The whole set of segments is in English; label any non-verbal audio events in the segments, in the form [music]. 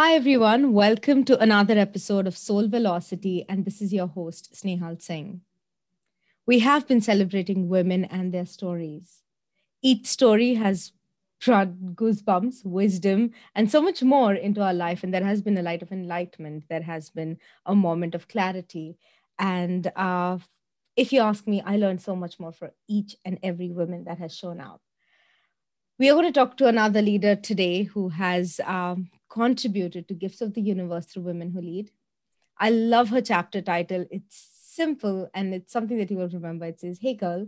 Hi, everyone. Welcome to another episode of Soul Velocity, and this is your host, Snehal Singh. We have been celebrating women and their stories. Each story has brought goosebumps, wisdom, and so much more into our life. And there has been a light of enlightenment, there has been a moment of clarity. And uh, if you ask me, I learned so much more for each and every woman that has shown up. We are going to talk to another leader today who has um, contributed to Gifts of the Universe through Women Who Lead. I love her chapter title. It's simple and it's something that you will remember. It says, Hey girl.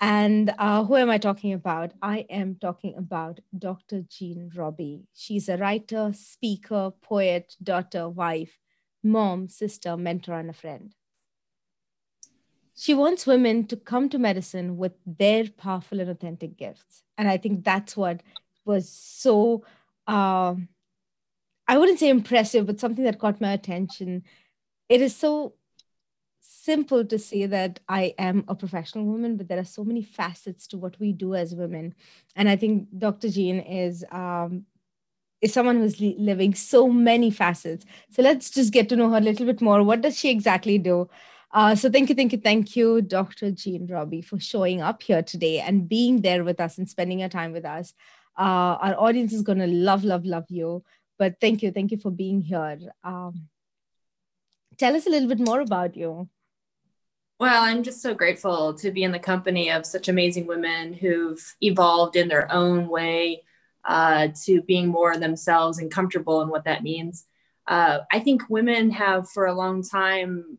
And uh, who am I talking about? I am talking about Dr. Jean Robbie. She's a writer, speaker, poet, daughter, wife, mom, sister, mentor, and a friend. She wants women to come to medicine with their powerful and authentic gifts. And I think that's what was so uh, I wouldn't say impressive, but something that caught my attention. It is so simple to say that I am a professional woman, but there are so many facets to what we do as women. And I think Dr. Jean is um, is someone who's li- living so many facets. So let's just get to know her a little bit more. What does she exactly do? Uh, so thank you, thank you, thank you, Dr. Jean Robbie, for showing up here today and being there with us and spending your time with us. Uh, our audience is going to love, love, love you but thank you thank you for being here. Um, tell us a little bit more about you. Well i'm just so grateful to be in the company of such amazing women who've evolved in their own way uh, to being more themselves and comfortable in what that means. Uh, i think women have for a long time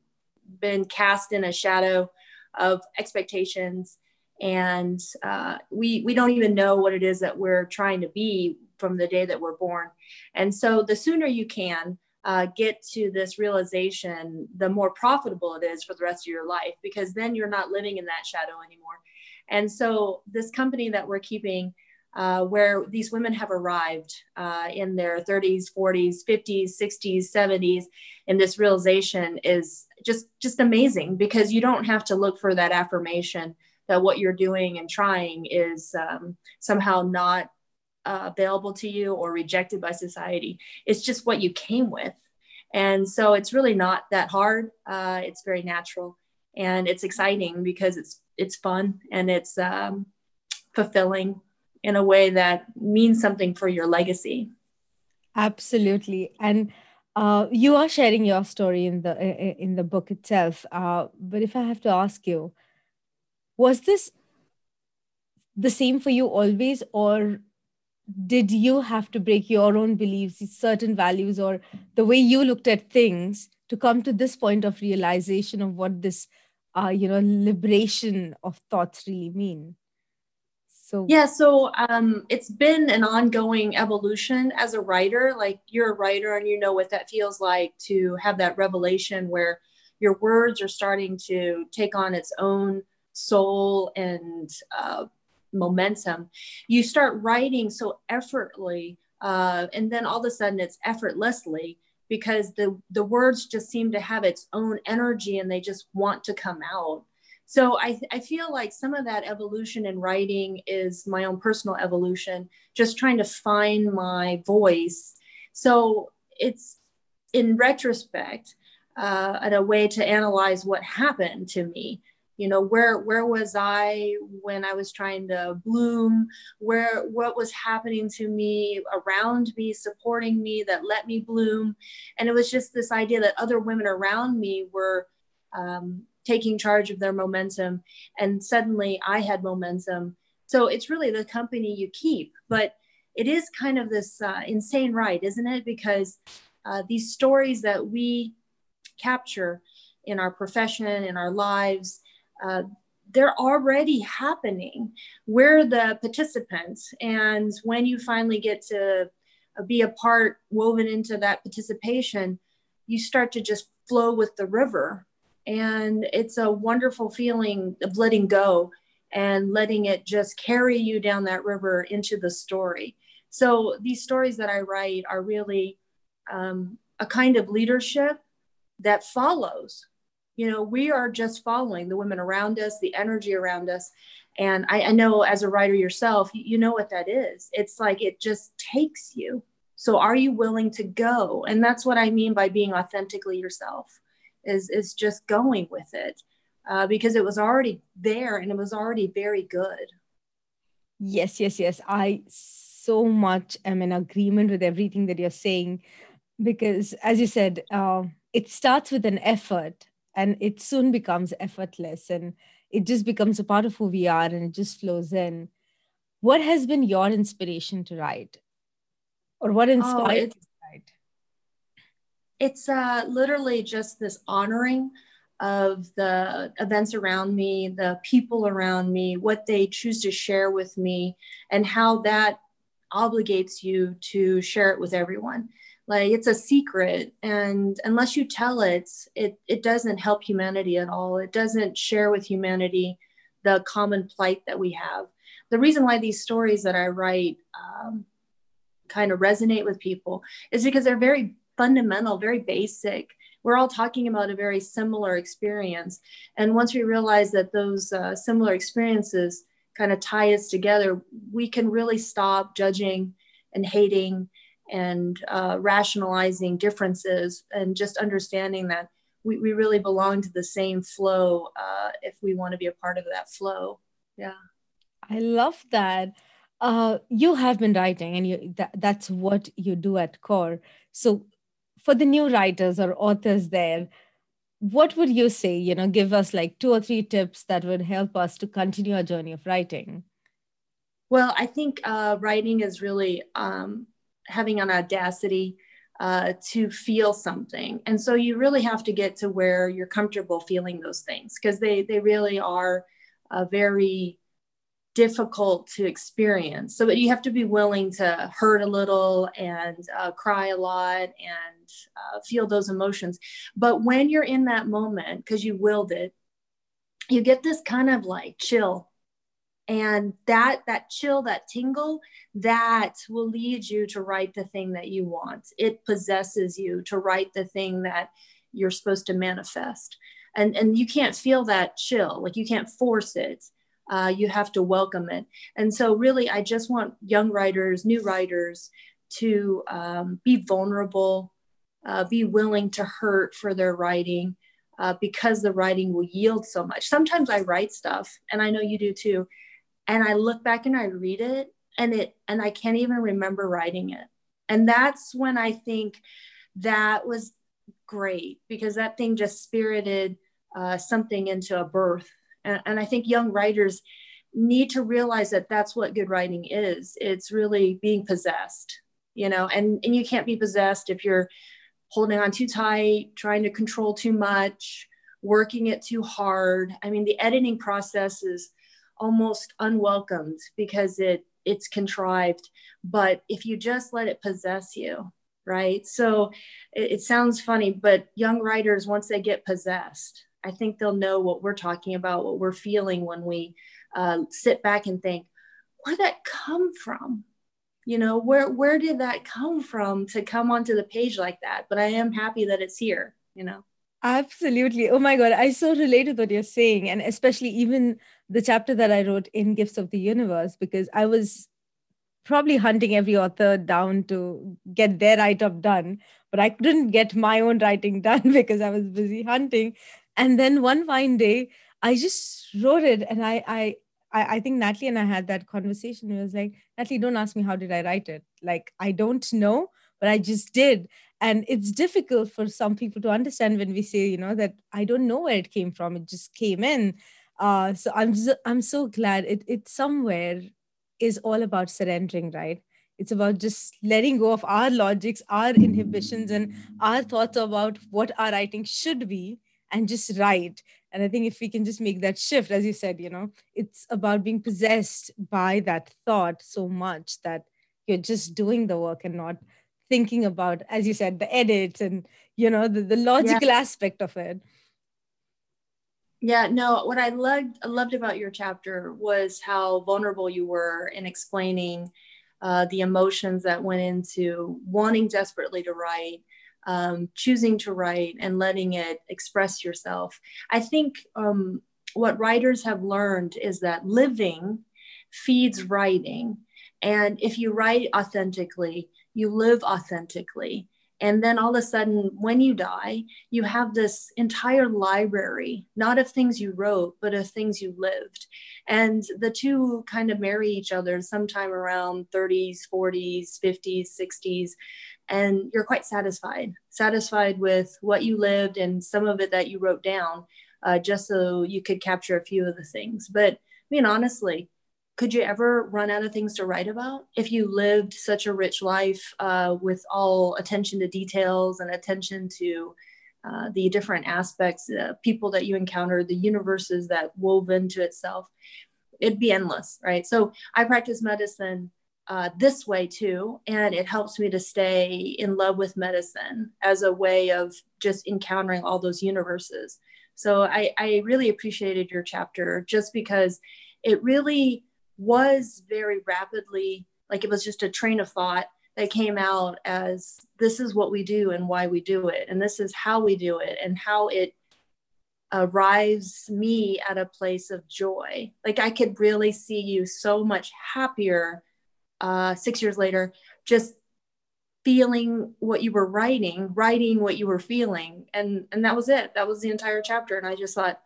been cast in a shadow of expectations. And uh, we we don't even know what it is that we're trying to be from the day that we're born. And so the sooner you can uh, get to this realization, the more profitable it is for the rest of your life, because then you're not living in that shadow anymore. And so this company that we're keeping, uh, where these women have arrived uh, in their 30s, 40s, 50s, 60s, 70s, and this realization is just just amazing because you don't have to look for that affirmation that what you're doing and trying is um, somehow not uh, available to you or rejected by society. It's just what you came with. And so it's really not that hard. Uh, it's very natural and it's exciting because it's it's fun and it's um, fulfilling in a way that means something for your legacy. Absolutely, and uh, you are sharing your story in the in the book itself. Uh, but if I have to ask you, was this the same for you always, or did you have to break your own beliefs certain values or the way you looked at things to come to this point of realization of what this uh, you know liberation of thoughts really mean? So yeah so um, it's been an ongoing evolution as a writer. Like you're a writer and you know what that feels like to have that revelation where your words are starting to take on its own soul and uh, momentum. You start writing so effortlessly uh, and then all of a sudden it's effortlessly because the the words just seem to have its own energy and they just want to come out. So I, I feel like some of that evolution in writing is my own personal evolution just trying to find my voice. So it's in retrospect uh, a way to analyze what happened to me you know where where was i when i was trying to bloom? Where what was happening to me around me supporting me that let me bloom? And it was just this idea that other women around me were um, taking charge of their momentum and suddenly i had momentum. So it's really the company you keep but it is kind of this uh, insane ride isn't it? Because uh, these stories that we capture in our profession in our lives uh, they're already happening. We're the participants. And when you finally get to uh, be a part woven into that participation, you start to just flow with the river. And it's a wonderful feeling of letting go and letting it just carry you down that river into the story. So these stories that I write are really um, a kind of leadership that follows you know we are just following the women around us the energy around us and I, I, know as a writer yourself you know what that is it's like it just takes you So are you willing to go? And that's what I mean by being authentically yourself is, is just going with it uh, because it was already there and it was already very good. Yes, yes, yes. I so much am in agreement with everything that you're saying because, as you said, uh, it starts with an effort and it soon becomes effortless and it just becomes a part of who we are and it just flows in. What has been your inspiration to write? Or what oh, inspired oh, you to write? It's uh, literally just this honoring of the events around me, the people around me, what they choose to share with me, and how that obligates you to share it with everyone. Like it's a secret, and unless you tell it, it it doesn't help humanity at all. It doesn't share with humanity the common plight that we have. The reason why these stories that I write um, kind of resonate with people is because they're very fundamental, very basic we're all talking about a very similar experience. And once we realize that those uh, similar experiences kind of tie us together, we can really stop judging and hating and uh, rationalizing differences and just understanding that we, we really belong to the same flow uh, if we want to be a part of that flow. Yeah. I love that. Uh, you have been writing and you, that, that's what you do at core. So for the new writers or authors there what would you say you know give us like two or three tips that would help us to continue our journey of writing well i think uh, writing is really um, having an audacity uh, to feel something and so you really have to get to where you're comfortable feeling those things because they they really are uh, very difficult to experience. So you have to be willing to hurt a little and uh, cry a lot and uh, feel those emotions. But when you're in that moment, because you willed it, you get this kind of like chill. And that that chill, that tingle, that will lead you to write the thing that you want. It possesses you to write the thing that you're supposed to manifest. And, and you can't feel that chill, like you can't force it uh, you have to welcome it. And so, really, I just want young writers, new writers, to um, be vulnerable, uh, be willing to hurt for their writing uh, because the writing will yield so much. Sometimes I write stuff, and I know you do too, and I look back and I read it, and it, and I can't even remember writing it. And that's when I think that was great because that thing just spirited uh, something into a birth and, and I think young writers need to realize that that's what good writing is. It's really being possessed, you know, and, and you can't be possessed if you're holding on too tight, trying to control too much, working it too hard. I mean, the editing process is almost unwelcomed because it it's contrived. But if you just let it possess you, right? So it, it sounds funny, but young writers, once they get possessed, I think they'll know what we're talking about, what we're feeling when we uh, sit back and think, where that come from? You know, where where did that come from to come onto the page like that? But I am happy that it's here. You know. Absolutely. Oh my God. I so relate to what you're saying. And especially even the chapter that I wrote in Gifts of the Universe, because I was probably hunting every author down to get their write up done, but I couldn't get my own writing [laughs] done because I was busy hunting and then one fine day i just wrote it and i i I, think Natalie and I had that conversation. It was like, Natalie, don't ask me how did I write it. Like I don't know, but I just did. And it's difficult for some people to understand when we say, you know, that I don't know where it came from. It just came in. Uh, so I'm just, I'm so glad it it somewhere is all about surrendering, right? It's about just letting go of our logics, our inhibitions, and our thoughts about what our writing should be and just write and i think if we can just make that shift as you said you know it's about being possessed by that thought so much that you're just doing the work and not thinking about as you said the edits and you know the, the logical yeah. aspect of it yeah no what i loved loved about your chapter was how vulnerable you were in explaining uh, the emotions that went into wanting desperately to write um, choosing to write and letting it express yourself. I think um, what writers have learned is that living feeds writing. And if you write authentically, you live authentically. And then all of a sudden, when you die, you have this entire library, not of things you wrote, but of things you lived. And the two kind of marry each other sometime around 30s, 40s, 50s, 60s. And you're quite satisfied, satisfied with what you lived and some of it that you wrote down, uh, just so you could capture a few of the things. But I mean, honestly, could you ever run out of things to write about if you lived such a rich life uh, with all attention to details and attention to uh, the different aspects, uh, people that you encounter, the universes that wove into itself? It'd be endless, right? So I practice medicine uh, this way too, and it helps me to stay in love with medicine as a way of just encountering all those universes. So I, I really appreciated your chapter just because it really was very rapidly like it was just a train of thought that came out as this is what we do and why we do it and this is how we do it and how it arrives me at a place of joy. Like i could really see you so much happier uh, six years later just feeling what you were writing writing what you were feeling and and that was it. That was the entire chapter and i just thought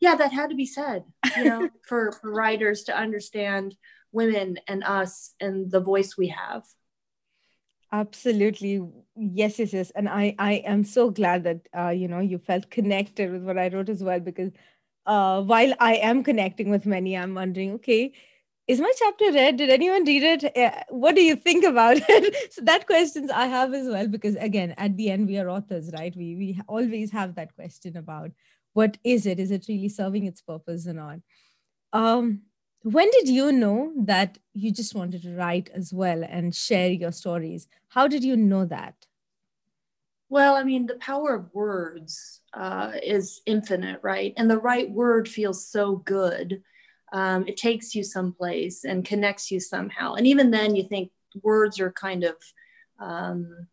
yeah, that had to be said, you know, [laughs] for, for writers to understand women and us and the voice we have. Absolutely. Yes, yes, yes. And I, I am so glad that, uh, you know, you felt connected with what I wrote as well, because uh, while I am connecting with many, I'm wondering, okay, is my chapter read? Did anyone read it? Uh, what do you think about [laughs] it? so that questions I have as well, because again, at the end, we are authors, right? We, we always have that question about what is it? Is it really serving its purpose or not? Um, when did you know that you just wanted to write as well and share your stories? How did you know that? Well i mean the power of words uh, is infinite right? And the right word feels so good. Um, it takes you someplace and connects you somehow. And even then you think words are kind of um,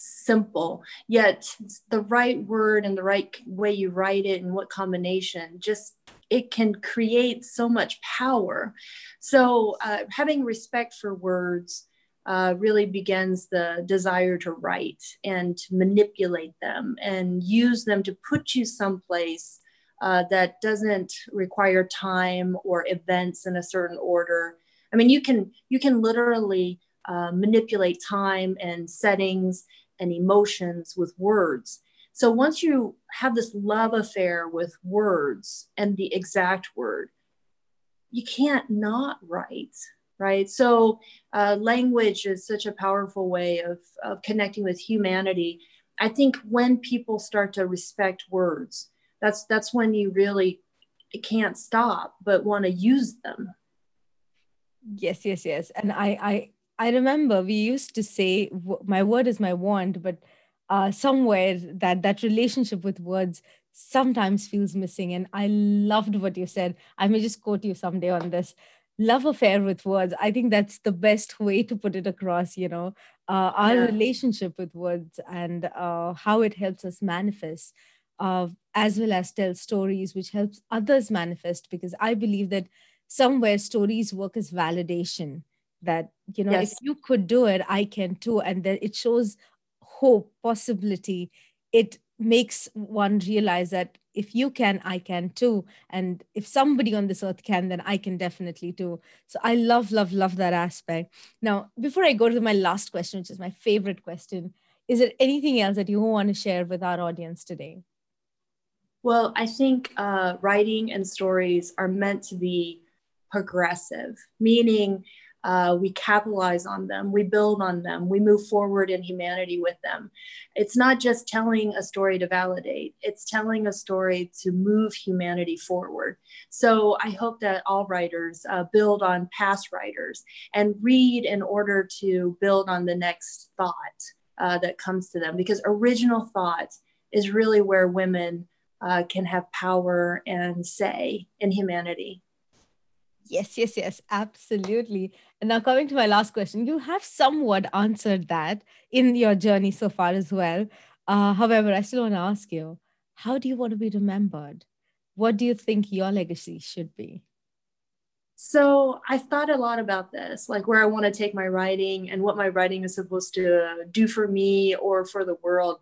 simple, yet the right word and the right way you write it and what combination just it can create so much power. So uh, having respect for words uh, really begins the desire to write and to manipulate them and use them to put you someplace uh, that doesn't require time or events in a certain order. I mean, you can you can literally uh, manipulate time and settings and emotions with words. So once you have this love affair with words and the exact word, you can't not write, right? So uh, language is such a powerful way of, of connecting with humanity. I think when people start to respect words, that's that's when you really can't stop but want to use them. Yes, yes, yes. And I, I I remember we used to say, "My word is my wand," but uh, somewhere that that relationship with words sometimes feels missing. And I loved what you said. I may just quote you someday on this love affair with words i think that's the best way to put it across you know uh, our yeah. relationship with words and uh, how it helps us manifest uh, as well as tell stories which helps others manifest because i believe that somewhere stories work as validation that you know yes. if you could do it i can too. And then it shows hope possibility. It makes one realize that if you can i can too. And if somebody on this earth can then i can definitely too. So i love love love that aspect. Now before i go to my last question which is my favorite question is there anything else that you want to share with our audience today? Well i think uh, writing and stories are meant to be progressive meaning uh, we capitalize on them, we build on them, we move forward in humanity with them. It's not just telling a story to validate, it's telling a story to move humanity forward. So I hope that all writers uh, build on past writers and read in order to build on the next thought uh, that comes to them, because original thought is really where women. Uh, can have power and say in humanity. Yes, yes, yes, absolutely. And now, coming to my last question, you have somewhat answered that in your journey so far as well. Uh, however, I still want to ask you how do you want to be remembered? What do you think your legacy should be? So I thought a lot about this, like where I want to take my writing and what my writing is supposed to do for me or for the world.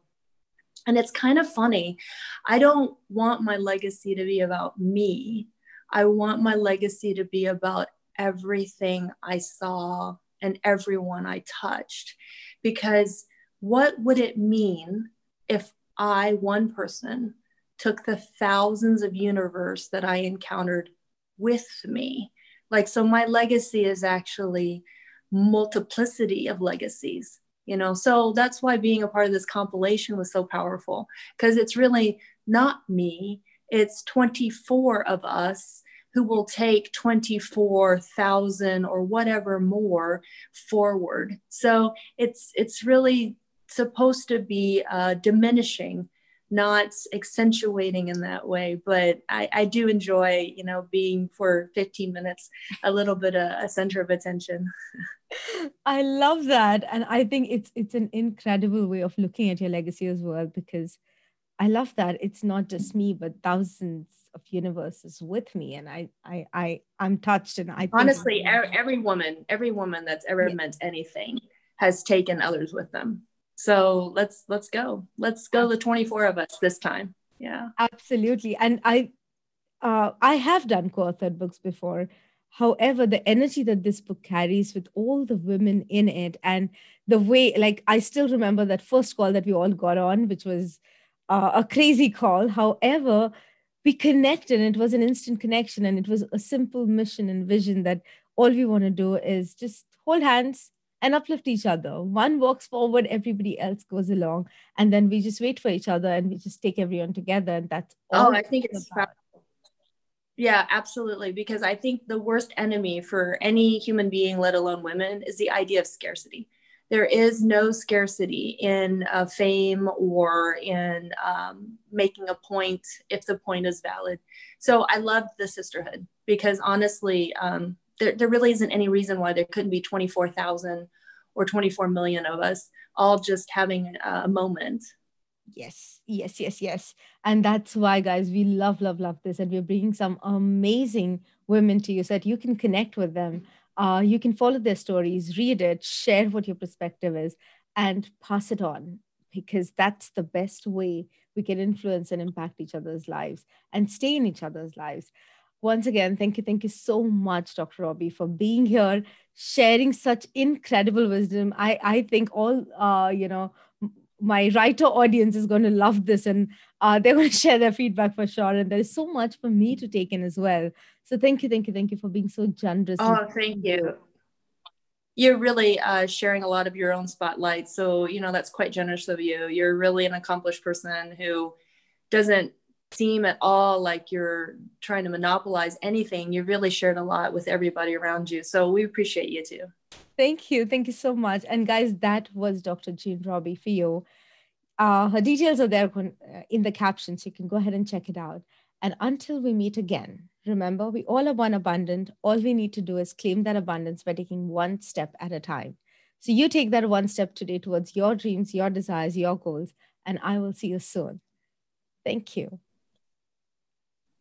And it's kind of funny. I don't want my legacy to be about me. I want my legacy to be about everything I saw and everyone I touched. Because what would it mean if I, one person, took the thousands of universe that I encountered with me? Like, so my legacy is actually multiplicity of legacies you know so that's why being a part of this compilation was so powerful because it's really not me it's 24 of us who will take 24,000 or whatever more forward. So it's it's really supposed to be uh, diminishing not accentuating in that way. But I, I do enjoy you know being for 15 minutes a little bit a, a center of attention. [laughs] I love that. And i think it's it's an incredible way of looking at your legacy as well because i love that. It's not just me but thousands of universes with me and i i, I i'm touched and i honestly every, every woman every woman that's ever yeah. meant anything has taken others with them. So let's let's go. Let's go the 24 of us this time. Yeah. Absolutely. And i uh, i have done co-authored books before. However the energy that this book carries with all the women in it and the way like i still remember that first call that we all got on which was uh, a crazy call. However we connected and it was an instant connection and it was a simple mission and vision that all we want to do is just hold hands and uplift each other. One walks forward, everybody else goes along, and then we just wait for each other and we just take everyone together. And that's oh, all. Oh, I think it's about. Yeah, absolutely. Because I think the worst enemy for any human being, let alone women, is the idea of scarcity. There is no scarcity in uh, fame or in um, making a point if the point is valid. So I love the sisterhood because honestly, um, there, there really isn't any reason why there couldn't be 24,000 or 24 million of us all just having a moment. Yes, yes, yes, yes. And that's why, guys, we love, love, love this. And we're bringing some amazing women to you so that you can connect with them. Uh, you can follow their stories, read it, share what your perspective is, and pass it on because that's the best way we can influence and impact each other's lives and stay in each other's lives once again, thank you. Thank you so much, Dr. Robbie, for being here, sharing such incredible wisdom. I, I think all, uh, you know, my writer audience is going to love this and uh, they're going to share their feedback for sure. And there's so much for me to take in as well. So thank you, thank you, thank you for being so generous. Oh, thank you. You're really uh, sharing a lot of your own spotlight. So, you know, that's quite generous of you. You're really an accomplished person who doesn't seem at all like you're trying to monopolize anything. You really shared a lot with everybody around you. So we appreciate you too. Thank you. Thank you so much. And guys, that was Dr. Jean Robbie for you. Uh, her details are there in the captions. You can go ahead and check it out. And until we meet again, remember, we all are one abundant. All we need to do is claim that abundance by taking one step at a time. So you take that one step today towards your dreams, your desires, your goals, and I will see you soon. Thank you.